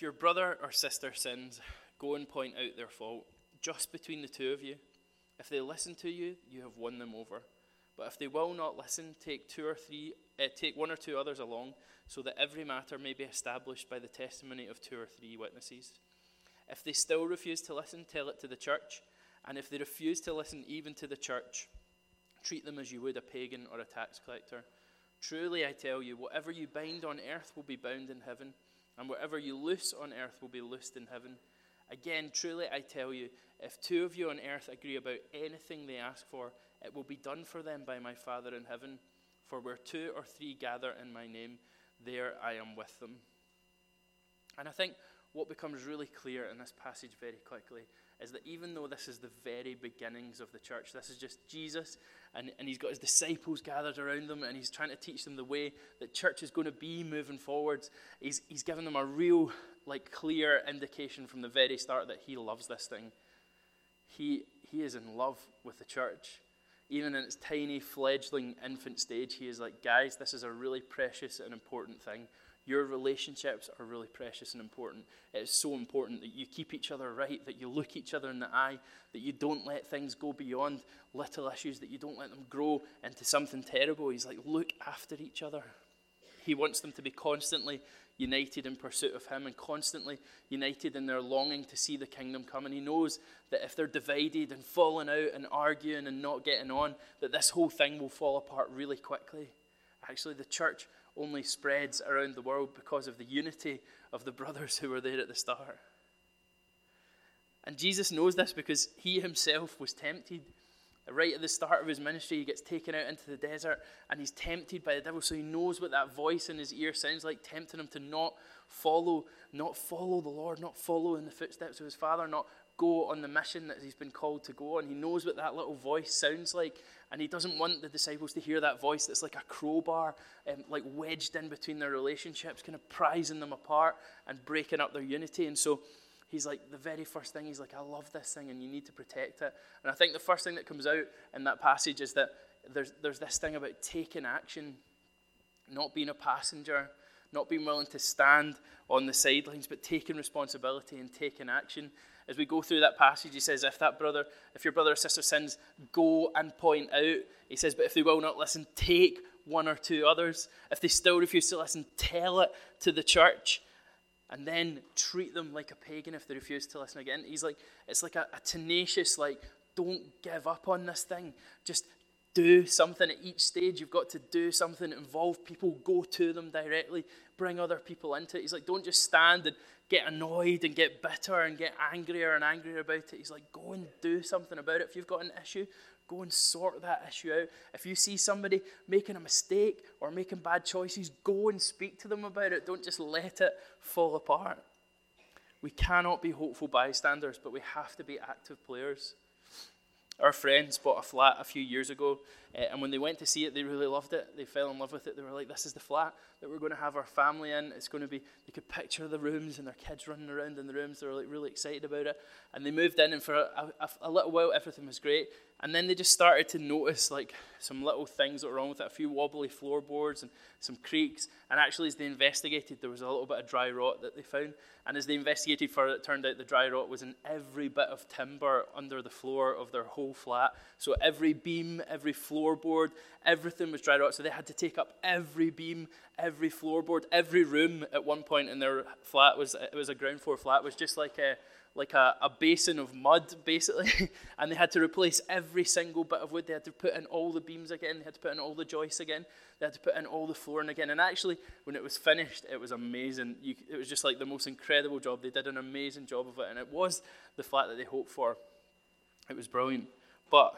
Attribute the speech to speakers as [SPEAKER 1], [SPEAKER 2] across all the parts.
[SPEAKER 1] If your brother or sister sins, go and point out their fault, just between the two of you. If they listen to you, you have won them over. But if they will not listen, take two or three, uh, take one or two others along, so that every matter may be established by the testimony of two or three witnesses. If they still refuse to listen, tell it to the church. And if they refuse to listen even to the church, treat them as you would a pagan or a tax collector. Truly, I tell you, whatever you bind on earth will be bound in heaven, and whatever you loose on earth will be loosed in heaven. Again, truly, I tell you, if two of you on earth agree about anything they ask for, it will be done for them by my Father in heaven. For where two or three gather in my name, there I am with them. And I think what becomes really clear in this passage very quickly is that even though this is the very beginnings of the church, this is just Jesus, and, and he's got his disciples gathered around them, and he's trying to teach them the way that church is going to be moving forwards. He's, he's given them a real, like, clear indication from the very start that he loves this thing. He, he is in love with the church. Even in its tiny, fledgling infant stage, he is like, guys, this is a really precious and important thing. Your relationships are really precious and important. It is so important that you keep each other right, that you look each other in the eye, that you don't let things go beyond little issues, that you don't let them grow into something terrible. He's like, look after each other. He wants them to be constantly united in pursuit of Him and constantly united in their longing to see the kingdom come. And He knows that if they're divided and falling out and arguing and not getting on, that this whole thing will fall apart really quickly. Actually, the church only spreads around the world because of the unity of the brothers who were there at the start. And Jesus knows this because he himself was tempted. Right at the start of his ministry, he gets taken out into the desert and he's tempted by the devil. So he knows what that voice in his ear sounds like, tempting him to not follow, not follow the Lord, not follow in the footsteps of his father, not go on the mission that he's been called to go on. He knows what that little voice sounds like, and he doesn't want the disciples to hear that voice that's like a crowbar, um, like wedged in between their relationships, kind of prizing them apart and breaking up their unity. And so he's like, the very first thing, he's like, I love this thing, and you need to protect it. And I think the first thing that comes out in that passage is that there's, there's this thing about taking action, not being a passenger, not being willing to stand on the sidelines, but taking responsibility and taking action as we go through that passage, he says, if that brother, if your brother or sister sins, go and point out. He says, but if they will not listen, take one or two others. If they still refuse to listen, tell it to the church. And then treat them like a pagan if they refuse to listen again. He's like, it's like a, a tenacious, like, don't give up on this thing. Just do something at each stage. You've got to do something, involve people, go to them directly, bring other people into it. He's like, don't just stand and get annoyed and get bitter and get angrier and angrier about it. He's like, go and do something about it. If you've got an issue, go and sort that issue out. If you see somebody making a mistake or making bad choices, go and speak to them about it. Don't just let it fall apart. We cannot be hopeful bystanders, but we have to be active players. Our friends bought a flat a few years ago, uh, and when they went to see it, they really loved it. They fell in love with it. They were like, This is the flat that we're going to have our family in. It's going to be, they could picture the rooms and their kids running around in the rooms. They were like really excited about it. And they moved in, and for a, a, a little while, everything was great. And then they just started to notice like some little things that were wrong with it, a few wobbly floorboards and some creaks. And actually, as they investigated, there was a little bit of dry rot that they found. And as they investigated further, it turned out the dry rot was in every bit of timber under the floor of their whole flat. So every beam, every floorboard, everything was dry rot. So they had to take up every beam, every floorboard, every room at one point in their flat was it was a ground floor flat was just like a like a, a basin of mud, basically. and they had to replace every single bit of wood. They had to put in all the beams again. They had to put in all the joists again. They had to put in all the flooring again. And actually, when it was finished, it was amazing. You, it was just like the most incredible job. They did an amazing job of it. And it was the flat that they hoped for. It was brilliant. But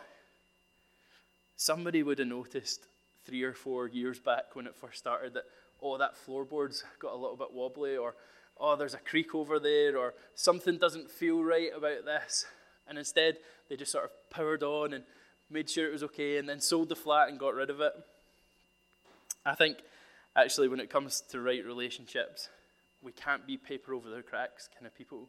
[SPEAKER 1] somebody would have noticed three or four years back when it first started that, oh, that floorboard's got a little bit wobbly, or oh, there's a creak over there, or something doesn't feel right about this. And instead, they just sort of powered on and made sure it was okay, and then sold the flat and got rid of it. I think, actually, when it comes to right relationships, we can't be paper over the cracks kind of people.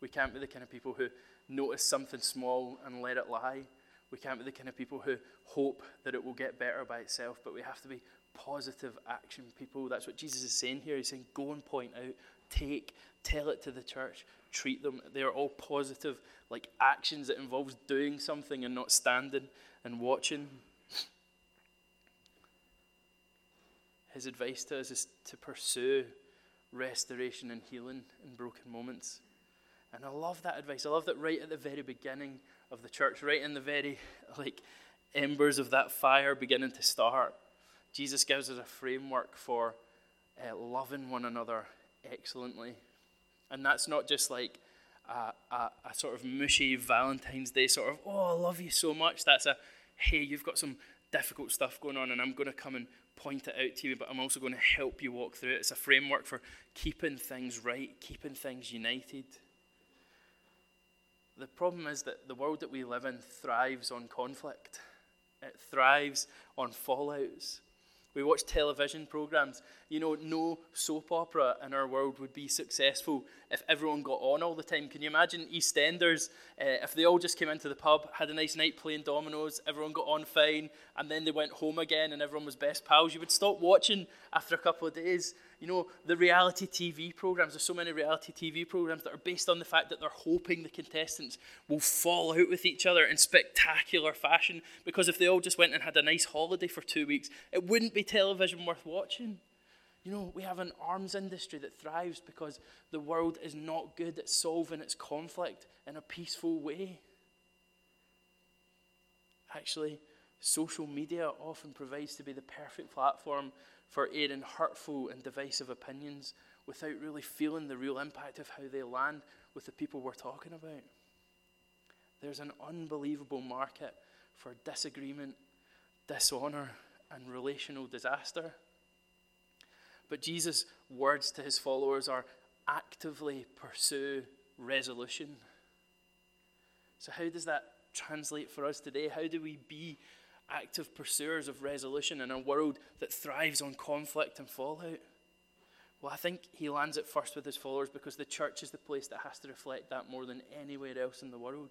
[SPEAKER 1] We can't be the kind of people who notice something small and let it lie. We can't be the kind of people who hope that it will get better by itself, but we have to be positive action people. That's what Jesus is saying here. He's saying, go and point out, take, tell it to the church, treat them. They are all positive, like actions that involves doing something and not standing and watching. His advice to us is to pursue restoration and healing in broken moments. And I love that advice. I love that right at the very beginning of the church, right in the very like embers of that fire beginning to start, Jesus gives us a framework for uh, loving one another excellently. And that's not just like a, a, a, sort of mushy Valentine's Day sort of, oh, I love you so much. That's a, hey, you've got some difficult stuff going on, and I'm going to come and point it out to you, but I'm also going to help you walk through it. It's a framework for keeping things right, keeping things united. The problem is that the world that we live in thrives on conflict, it thrives on fallouts. We watch television programs. You know, no soap opera in our world would be successful if everyone got on all the time. Can you imagine EastEnders uh, if they all just came into the pub, had a nice night playing dominoes, everyone got on fine, and then they went home again and everyone was best pals? You would stop watching after a couple of days. You know, the reality TV programs, there's so many reality TV programs that are based on the fact that they're hoping the contestants will fall out with each other in spectacular fashion because if they all just went and had a nice holiday for two weeks, it wouldn't be television worth watching. You know, we have an arms industry that thrives because the world is not good at solving its conflict in a peaceful way. Actually, social media often provides to be the perfect platform for airing hurtful and divisive opinions without really feeling the real impact of how they land with the people we're talking about. There's an unbelievable market for disagreement, dishonor, and relational disaster. But Jesus' words to his followers are actively pursue resolution. So, how does that translate for us today? How do we be active pursuers of resolution in a world that thrives on conflict and fallout? Well, I think he lands it first with his followers because the church is the place that has to reflect that more than anywhere else in the world.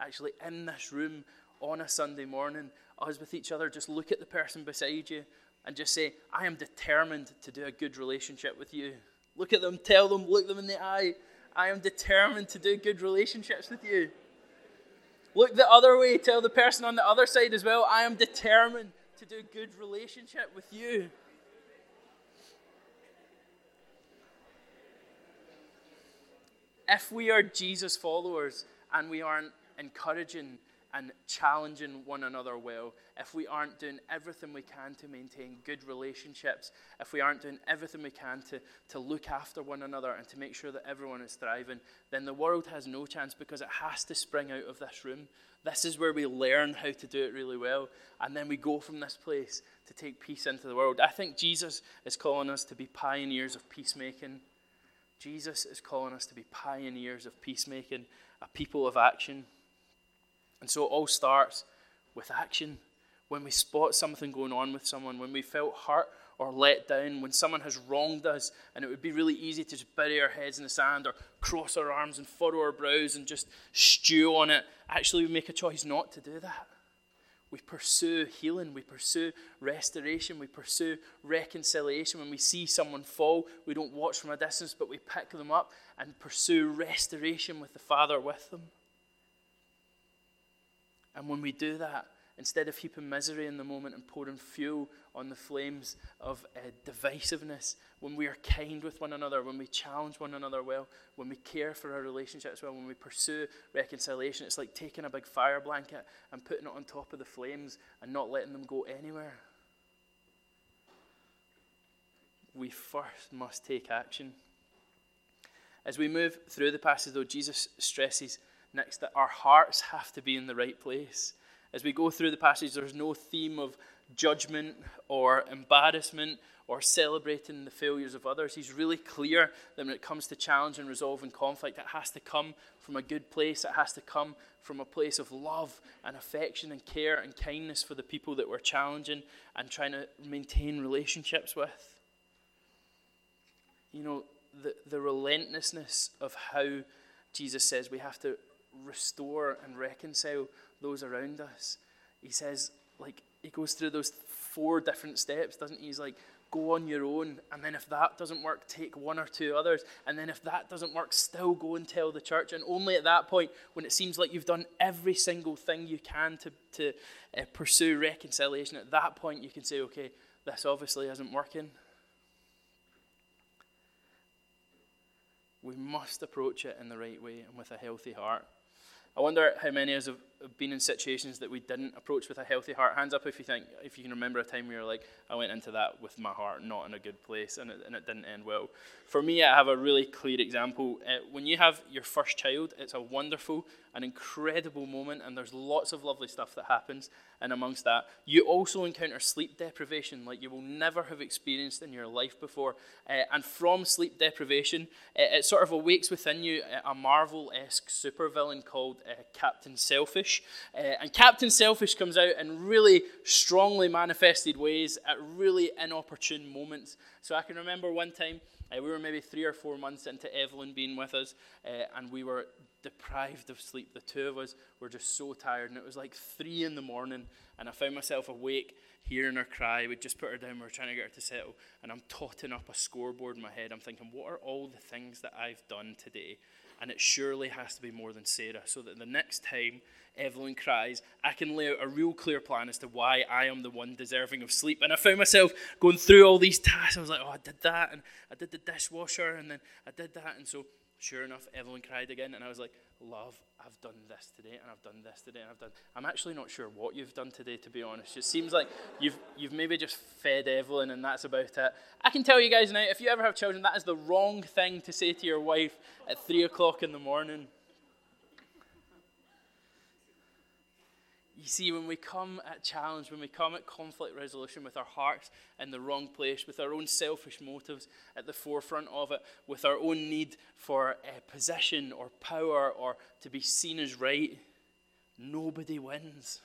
[SPEAKER 1] Actually, in this room on a Sunday morning, us with each other, just look at the person beside you and just say, I am determined to do a good relationship with you. Look at them, tell them, look them in the eye. I am determined to do good relationships with you. Look the other way. Tell the person on the other side as well, I am determined to do good relationship with you. If we are Jesus followers and we aren't encouraging and challenging one another well, if we aren't doing everything we can to maintain good relationships, if we aren't doing everything we can to, to look after one another and to make sure that everyone is thriving, then the world has no chance because it has to spring out of this room. This is where we learn how to do it really well, and then we go from this place to take peace into the world. I think Jesus is calling us to be pioneers of peacemaking. Jesus is calling us to be pioneers of peacemaking, a people of action. And so it all starts with action. When we spot something going on with someone, when we felt hurt or let down, when someone has wronged us, and it would be really easy to just bury our heads in the sand or cross our arms and furrow our brows and just stew on it. Actually, we make a choice not to do that. We pursue healing, we pursue restoration, we pursue reconciliation. When we see someone fall, we don't watch from a distance, but we pick them up and pursue restoration with the Father with them. And when we do that, instead of heaping misery in the moment and pouring fuel on the flames of uh, divisiveness, when we are kind with one another, when we challenge one another well, when we care for our relationships well, when we pursue reconciliation, it's like taking a big fire blanket and putting it on top of the flames and not letting them go anywhere. We first must take action. As we move through the passage, though, Jesus stresses Next, that our hearts have to be in the right place. As we go through the passage, there's no theme of judgment or embarrassment or celebrating the failures of others. He's really clear that when it comes to challenge and resolving conflict, it has to come from a good place. It has to come from a place of love and affection and care and kindness for the people that we're challenging and trying to maintain relationships with. You know, the, the relentlessness of how Jesus says we have to restore and reconcile those around us. He says, like, he goes through those four different steps, doesn't he? He's like, go on your own. And then if that doesn't work, take one or two others. And then if that doesn't work, still go and tell the church. And only at that point, when it seems like you've done every single thing you can to, to uh, pursue reconciliation, at that point you can say, okay, this obviously isn't working. We must approach it in the right way and with a healthy heart. I wonder how many of been in situations that we didn't approach with a healthy heart. Hands up if you think, if you can remember a time where you're like, I went into that with my heart not in a good place and it, and it didn't end well. For me, I have a really clear example. Uh, when you have your first child, it's a wonderful, an incredible moment, and there's lots of lovely stuff that happens. And amongst that, you also encounter sleep deprivation like you will never have experienced in your life before. Uh, and from sleep deprivation, uh, it sort of awakes within you a Marvel esque supervillain called uh, Captain Selfish. Uh, and Captain Selfish comes out in really strongly manifested ways at really inopportune moments. So I can remember one time. Uh, we were maybe three or four months into Evelyn being with us, uh, and we were deprived of sleep. The two of us were just so tired, and it was like three in the morning, and I found myself awake, hearing her cry. We'd just put her down, we were trying to get her to settle, and I'm totting up a scoreboard in my head. I'm thinking, what are all the things that I've done today? And it surely has to be more than Sarah, so that the next time Evelyn cries, I can lay out a real clear plan as to why I am the one deserving of sleep. And I found myself going through all these tasks. I was like, oh, I did that, and I did the dishwasher, and then I did that. And so Sure enough, Evelyn cried again, and I was like, Love, I've done this today, and I've done this today, and I've done. I'm actually not sure what you've done today, to be honest. It seems like you've, you've maybe just fed Evelyn, and that's about it. I can tell you guys now, if you ever have children, that is the wrong thing to say to your wife at 3 o'clock in the morning. You see, when we come at challenge, when we come at conflict resolution with our hearts in the wrong place, with our own selfish motives at the forefront of it, with our own need for a position or power or to be seen as right, nobody wins.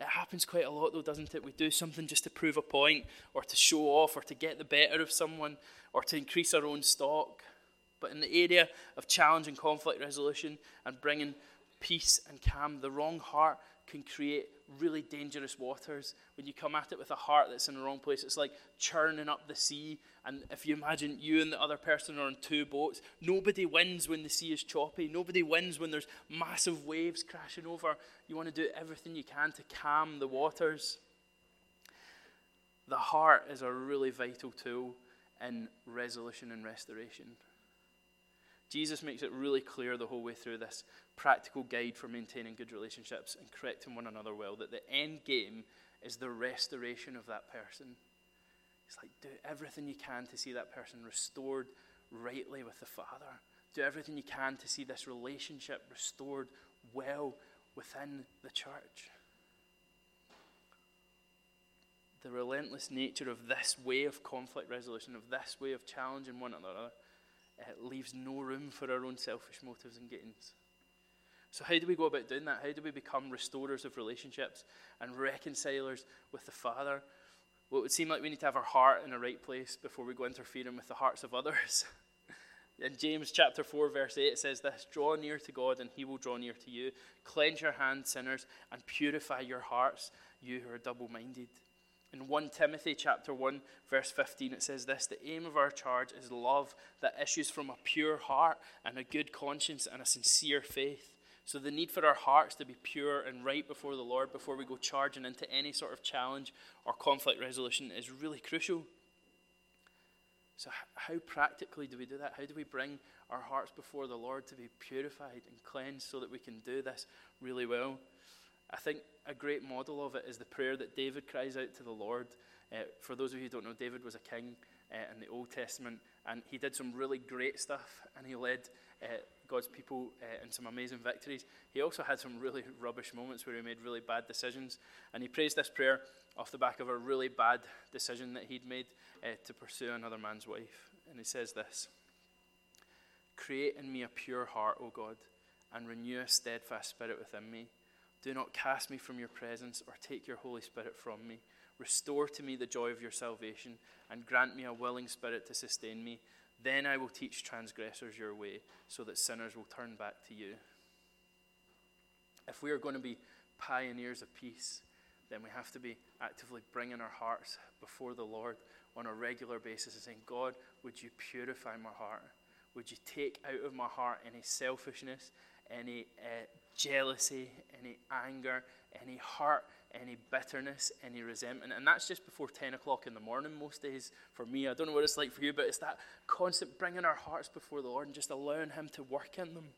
[SPEAKER 1] It happens quite a lot, though, doesn't it? We do something just to prove a point, or to show off, or to get the better of someone, or to increase our own stock. But in the area of challenge and conflict resolution and bringing peace and calm. The wrong heart can create really dangerous waters. When you come at it with a heart that's in the wrong place, it's like churning up the sea. And if you imagine you and the other person are on two boats, nobody wins when the sea is choppy. Nobody wins when there's massive waves crashing over. You want to do everything you can to calm the waters. The heart is a really vital tool in resolution and restoration. Jesus makes it really clear the whole way through this practical guide for maintaining good relationships and correcting one another well that the end game is the restoration of that person. It's like do everything you can to see that person restored rightly with the Father. Do everything you can to see this relationship restored well within the church. The relentless nature of this way of conflict resolution, of this way of challenging one another, it leaves no room for our own selfish motives and gains. So, how do we go about doing that? How do we become restorers of relationships and reconcilers with the Father? Well, it would seem like we need to have our heart in the right place before we go interfering with the hearts of others. In James chapter 4, verse 8, it says this Draw near to God, and he will draw near to you. Cleanse your hands, sinners, and purify your hearts, you who are double minded. In 1 Timothy chapter 1 verse 15 it says this the aim of our charge is love that issues from a pure heart and a good conscience and a sincere faith. So the need for our hearts to be pure and right before the Lord before we go charging into any sort of challenge or conflict resolution is really crucial. So how practically do we do that? How do we bring our hearts before the Lord to be purified and cleansed so that we can do this really well? I think a great model of it is the prayer that David cries out to the Lord. Uh, for those of you who don't know, David was a king uh, in the Old Testament, and he did some really great stuff, and he led uh, God's people uh, in some amazing victories. He also had some really rubbish moments where he made really bad decisions, and he prays this prayer off the back of a really bad decision that he'd made uh, to pursue another man's wife. And he says this Create in me a pure heart, O God, and renew a steadfast spirit within me. Do not cast me from your presence or take your Holy Spirit from me. Restore to me the joy of your salvation and grant me a willing spirit to sustain me. Then I will teach transgressors your way so that sinners will turn back to you. If we are going to be pioneers of peace, then we have to be actively bringing our hearts before the Lord on a regular basis and saying, God, would you purify my heart? Would you take out of my heart any selfishness, any uh, jealousy, any anger, any hurt, any bitterness, any resentment? And that's just before 10 o'clock in the morning most days for me. I don't know what it's like for you, but it's that constant bringing our hearts before the Lord and just allowing Him to work in them.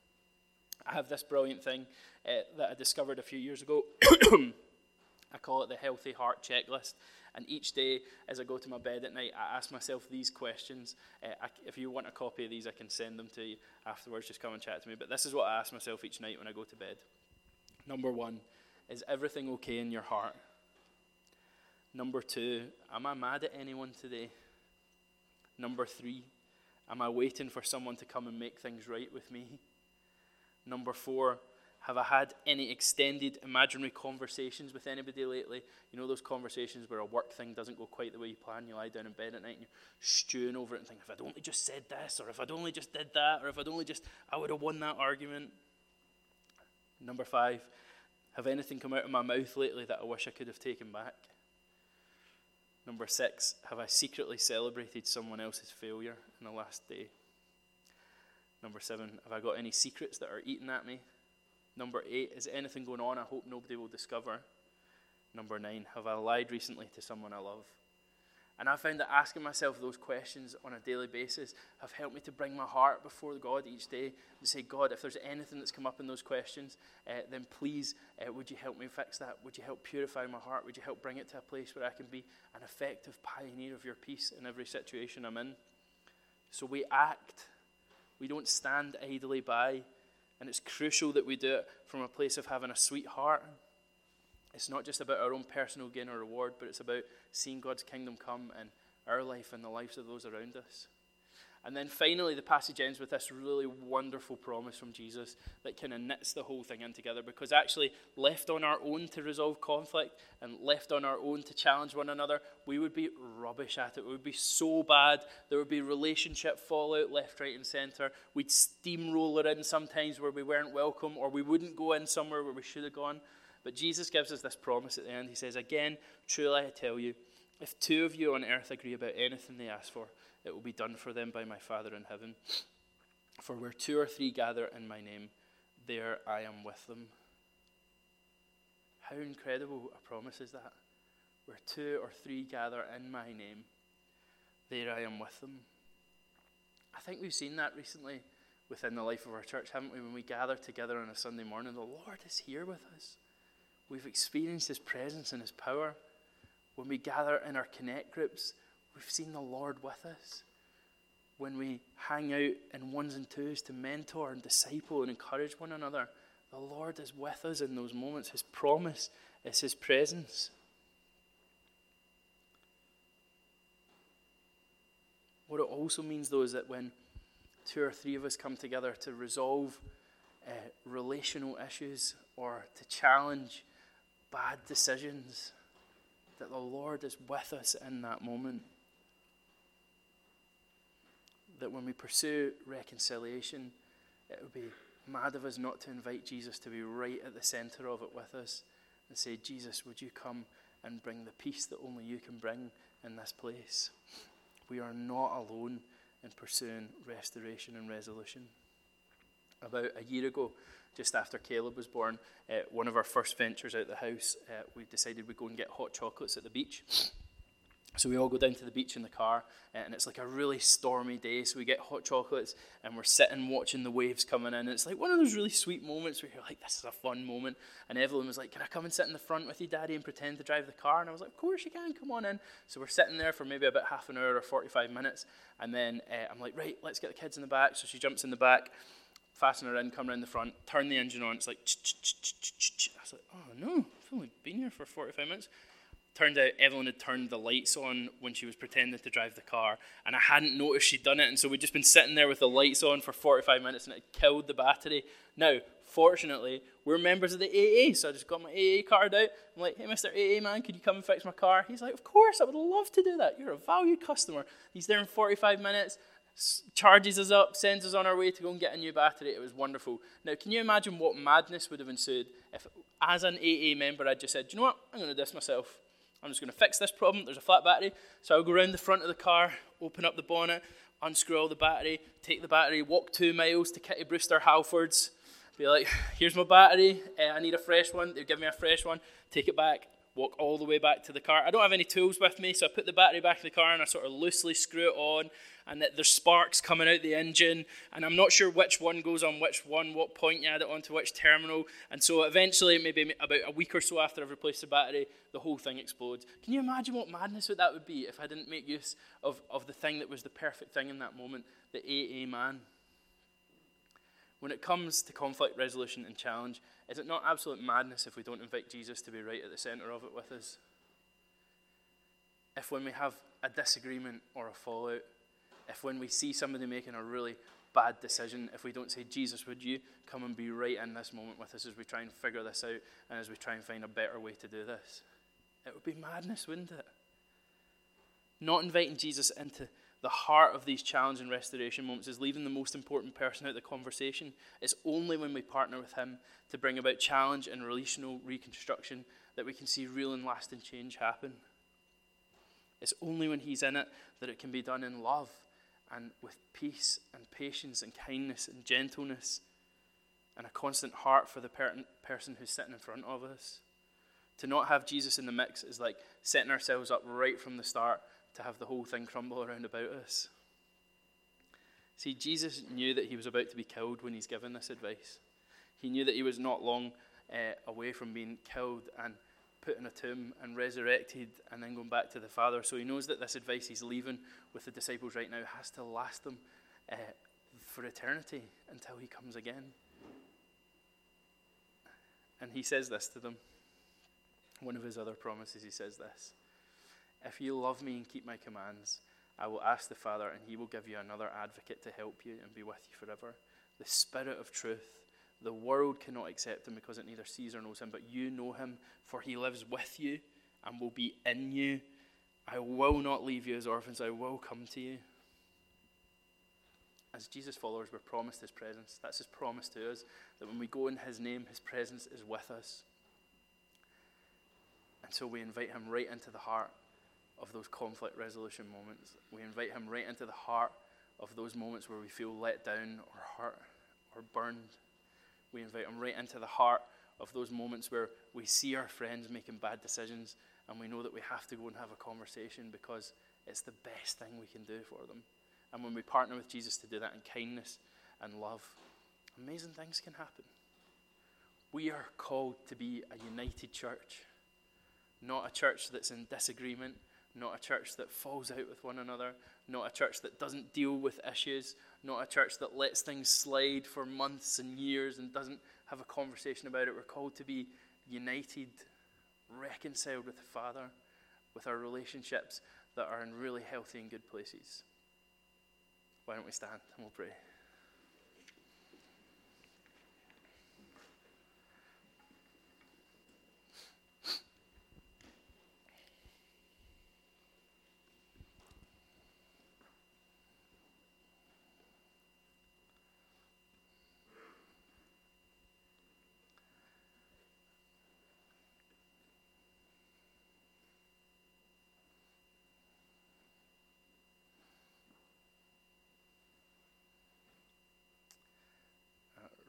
[SPEAKER 1] I have this brilliant thing uh, that I discovered a few years ago. I call it the healthy heart checklist. And each day, as I go to my bed at night, I ask myself these questions. Uh, I, if you want a copy of these, I can send them to you afterwards. Just come and chat to me. But this is what I ask myself each night when I go to bed. Number one, is everything okay in your heart? Number two, am I mad at anyone today? Number three, am I waiting for someone to come and make things right with me? Number four, have I had any extended imaginary conversations with anybody lately? You know those conversations where a work thing doesn't go quite the way you plan. You lie down in bed at night and you're stewing over it and thinking, if I'd only just said this, or if I'd only just did that, or if I'd only just, I would have won that argument. Number five, have anything come out of my mouth lately that I wish I could have taken back? Number six, have I secretly celebrated someone else's failure in the last day? Number seven, have I got any secrets that are eating at me Number eight, is anything going on I hope nobody will discover? Number nine, have I lied recently to someone I love? And I found that asking myself those questions on a daily basis have helped me to bring my heart before God each day and say, God, if there's anything that's come up in those questions, uh, then please, uh, would you help me fix that? Would you help purify my heart? Would you help bring it to a place where I can be an effective pioneer of your peace in every situation I'm in? So we act. We don't stand idly by. And it's crucial that we do it from a place of having a sweet heart. It's not just about our own personal gain or reward, but it's about seeing God's kingdom come in our life and the lives of those around us. And then finally, the passage ends with this really wonderful promise from Jesus that kind of knits the whole thing in together. Because actually, left on our own to resolve conflict and left on our own to challenge one another, we would be rubbish at it. We would be so bad. There would be relationship fallout left, right, and centre. We'd steamroller in sometimes where we weren't welcome, or we wouldn't go in somewhere where we should have gone. But Jesus gives us this promise at the end. He says, Again, truly I tell you, if two of you on earth agree about anything they ask for, it will be done for them by my Father in heaven. For where two or three gather in my name, there I am with them. How incredible a promise is that? Where two or three gather in my name, there I am with them. I think we've seen that recently within the life of our church, haven't we? When we gather together on a Sunday morning, the Lord is here with us. We've experienced His presence and His power. When we gather in our connect groups, We've seen the Lord with us. When we hang out in ones and twos to mentor and disciple and encourage one another, the Lord is with us in those moments. His promise is His presence. What it also means, though, is that when two or three of us come together to resolve uh, relational issues or to challenge bad decisions, that the Lord is with us in that moment that when we pursue reconciliation, it would be mad of us not to invite Jesus to be right at the center of it with us and say, Jesus, would you come and bring the peace that only you can bring in this place? We are not alone in pursuing restoration and resolution. About a year ago, just after Caleb was born, uh, one of our first ventures out the house, uh, we decided we'd go and get hot chocolates at the beach. So we all go down to the beach in the car, and it's like a really stormy day. So we get hot chocolates, and we're sitting watching the waves coming in. And it's like one of those really sweet moments where you're like, "This is a fun moment." And Evelyn was like, "Can I come and sit in the front with you, Daddy, and pretend to drive the car?" And I was like, "Of course you can. Come on in." So we're sitting there for maybe about half an hour or forty-five minutes, and then uh, I'm like, "Right, let's get the kids in the back." So she jumps in the back, fasten her in, come around the front, turn the engine on. It's like, I was like, "Oh no, I've only been here for forty-five minutes." Turned out Evelyn had turned the lights on when she was pretending to drive the car, and I hadn't noticed she'd done it. And so we'd just been sitting there with the lights on for 45 minutes, and it killed the battery. Now, fortunately, we're members of the AA, so I just got my AA card out. I'm like, hey, Mr. AA man, could you come and fix my car? He's like, of course, I would love to do that. You're a valued customer. He's there in 45 minutes. charges us up, sends us on our way to go and get a new battery. It was wonderful. Now, can you imagine what madness would have ensued if, as an AA member, I'd just said, Do you know what? I'm going to diss myself. I'm just going to fix this problem. There's a flat battery. So I'll go around the front of the car, open up the bonnet, unscrew all the battery, take the battery, walk two miles to Kittybrewster Halfords, be like, Here's my battery. Uh, I need a fresh one. They'll give me a fresh one. Take it back, walk all the way back to the car. I don't have any tools with me, so I put the battery back in the car and I sort of loosely screw it on and that there's sparks coming out the engine, and I'm not sure which one goes on which one, what point you add it onto which terminal, and so eventually, maybe about a week or so after I've replaced the battery, the whole thing explodes. Can you imagine what madness would that would be if I didn't make use of, of the thing that was the perfect thing in that moment, the AA man? When it comes to conflict resolution and challenge, is it not absolute madness if we don't invite Jesus to be right at the center of it with us? If when we have a disagreement or a fallout, if when we see somebody making a really bad decision, if we don't say, Jesus, would you come and be right in this moment with us as we try and figure this out and as we try and find a better way to do this? It would be madness, wouldn't it? Not inviting Jesus into the heart of these challenge and restoration moments is leaving the most important person out of the conversation. It's only when we partner with Him to bring about challenge and relational reconstruction that we can see real and lasting change happen. It's only when He's in it that it can be done in love and with peace and patience and kindness and gentleness and a constant heart for the per- person who's sitting in front of us. To not have Jesus in the mix is like setting ourselves up right from the start to have the whole thing crumble around about us. See, Jesus knew that he was about to be killed when he's given this advice. He knew that he was not long uh, away from being killed and put in a tomb and resurrected and then going back to the Father. So he knows that this advice he's leaving with the disciples right now has to last them uh, for eternity until he comes again. And he says this to them. One of his other promises, he says this If you love me and keep my commands, I will ask the Father, and he will give you another advocate to help you and be with you forever. The Spirit of truth the world cannot accept him because it neither sees or knows him, but you know him, for he lives with you and will be in you. I will not leave you as orphans, I will come to you. As Jesus' followers, we're promised his presence. That's his promise to us, that when we go in his name, his presence is with us. And so we invite him right into the heart of those conflict resolution moments. We invite him right into the heart of those moments where we feel let down or hurt or burned. We invite them right into the heart of those moments where we see our friends making bad decisions and we know that we have to go and have a conversation because it's the best thing we can do for them. And when we partner with Jesus to do that in kindness and love, amazing things can happen. We are called to be a united church, not a church that's in disagreement, not a church that falls out with one another, not a church that doesn't deal with issues, not a church that lets things slide for months and years and doesn't have a conversation about it. We're called to be united, reconciled with the Father, with our relationships that are in really healthy and good places. Why don't we stand and we'll pray?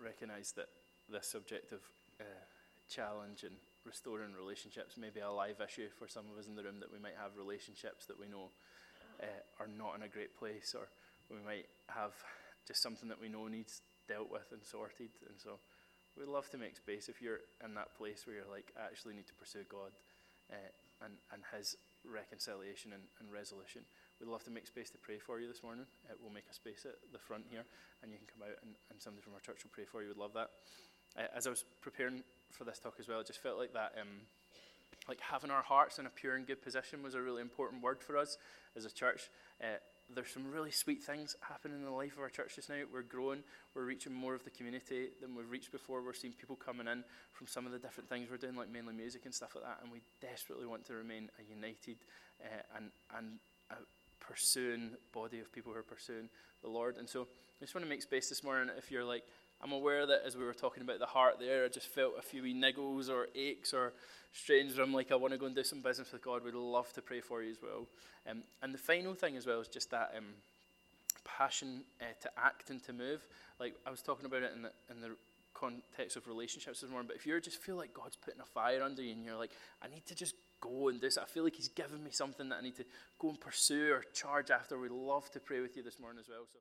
[SPEAKER 1] Recognise that this subject of uh, challenge and restoring relationships may be a live issue for some of us in the room that we might have relationships that we know uh, are not in a great place or we might have just something that we know needs dealt with and sorted. And so we'd love to make space if you're in that place where you're like I actually need to pursue God uh, and, and his reconciliation and, and resolution We'd love to make space to pray for you this morning. Uh, we'll make a space at the front here, and you can come out and, and somebody from our church will pray for you. We'd love that. Uh, as I was preparing for this talk as well, it just felt like that, um, like having our hearts in a pure and good position was a really important word for us as a church. Uh, there's some really sweet things happening in the life of our church just now. We're growing. We're reaching more of the community than we've reached before. We're seeing people coming in from some of the different things we're doing, like mainly music and stuff like that. And we desperately want to remain a united uh, and and pursuing body of people who are pursuing the Lord. And so I just want to make space this morning if you're like, I'm aware that as we were talking about the heart there, I just felt a few wee niggles or aches or strains. I'm like, I want to go and do some business with God. We'd love to pray for you as well. Um, and the final thing as well is just that um, passion uh, to act and to move. Like I was talking about it in the, in the context of relationships this morning, but if you just feel like God's putting a fire under you and you're like, I need to just go and do this, I feel like He's given me something that I need to go and pursue or charge after, we'd love to pray with you this morning as well. So.